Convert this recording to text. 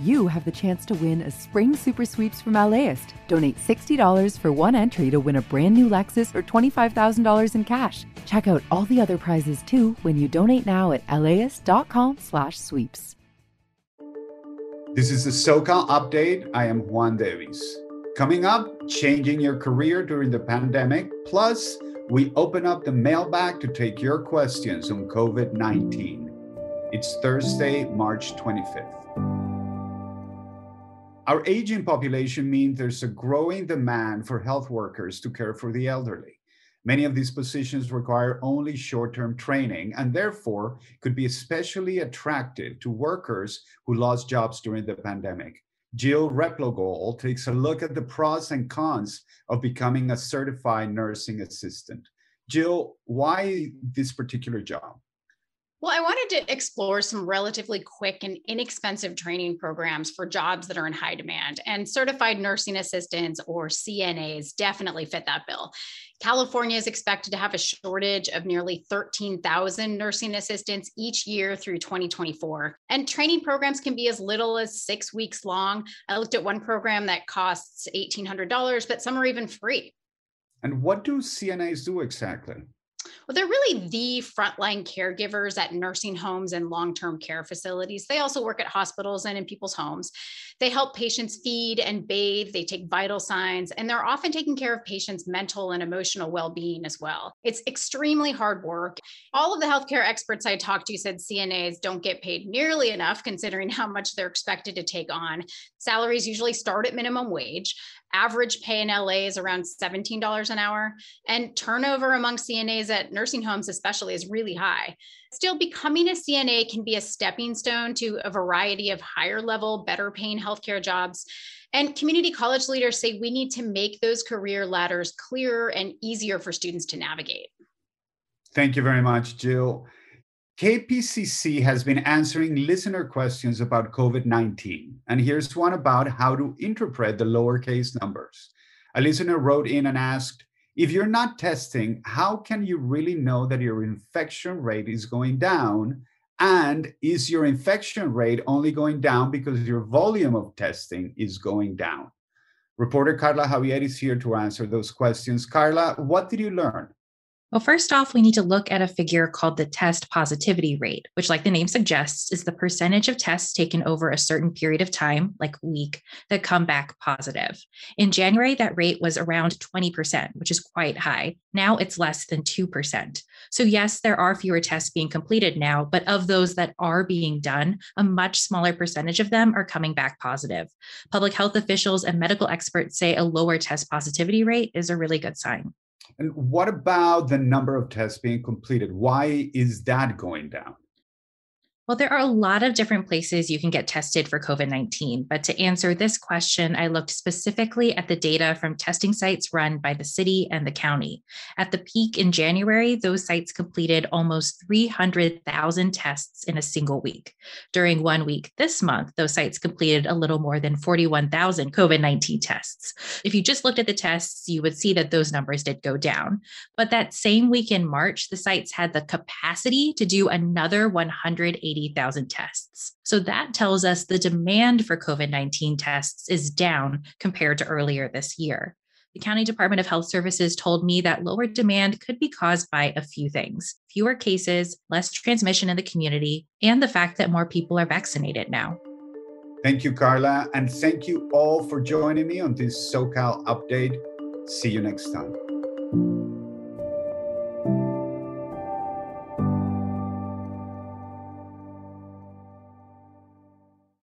you have the chance to win a spring super sweeps from LAist. Donate $60 for one entry to win a brand new Lexus or $25,000 in cash. Check out all the other prizes too when you donate now at laist.com/sweeps. This is the SoCal update. I am Juan Davis. Coming up, changing your career during the pandemic, plus we open up the mailbag to take your questions on COVID-19. It's Thursday, March 25th. Our aging population means there's a growing demand for health workers to care for the elderly. Many of these positions require only short term training and therefore could be especially attractive to workers who lost jobs during the pandemic. Jill Replogle takes a look at the pros and cons of becoming a certified nursing assistant. Jill, why this particular job? Well, I wanted to explore some relatively quick and inexpensive training programs for jobs that are in high demand, and certified nursing assistants or CNAs definitely fit that bill. California is expected to have a shortage of nearly 13,000 nursing assistants each year through 2024. And training programs can be as little as six weeks long. I looked at one program that costs $1,800, but some are even free. And what do CNAs do exactly? Well, they're really the frontline caregivers at nursing homes and long term care facilities. They also work at hospitals and in people's homes. They help patients feed and bathe, they take vital signs, and they're often taking care of patients' mental and emotional well being as well. It's extremely hard work. All of the healthcare experts I talked to said CNAs don't get paid nearly enough considering how much they're expected to take on. Salaries usually start at minimum wage. Average pay in LA is around $17 an hour, and turnover among CNAs at nursing homes, especially, is really high. Still, becoming a CNA can be a stepping stone to a variety of higher level, better paying healthcare jobs. And community college leaders say we need to make those career ladders clearer and easier for students to navigate. Thank you very much, Jill. KPCC has been answering listener questions about COVID 19. And here's one about how to interpret the lower case numbers. A listener wrote in and asked If you're not testing, how can you really know that your infection rate is going down? And is your infection rate only going down because your volume of testing is going down? Reporter Carla Javier is here to answer those questions. Carla, what did you learn? Well, first off, we need to look at a figure called the test positivity rate, which, like the name suggests, is the percentage of tests taken over a certain period of time, like week, that come back positive. In January, that rate was around 20%, which is quite high. Now it's less than 2%. So, yes, there are fewer tests being completed now, but of those that are being done, a much smaller percentage of them are coming back positive. Public health officials and medical experts say a lower test positivity rate is a really good sign. And what about the number of tests being completed? Why is that going down? Well, there are a lot of different places you can get tested for COVID 19. But to answer this question, I looked specifically at the data from testing sites run by the city and the county. At the peak in January, those sites completed almost 300,000 tests in a single week. During one week this month, those sites completed a little more than 41,000 COVID 19 tests. If you just looked at the tests, you would see that those numbers did go down. But that same week in March, the sites had the capacity to do another 180 80,000 tests. So that tells us the demand for COVID 19 tests is down compared to earlier this year. The County Department of Health Services told me that lower demand could be caused by a few things fewer cases, less transmission in the community, and the fact that more people are vaccinated now. Thank you, Carla. And thank you all for joining me on this SoCal update. See you next time.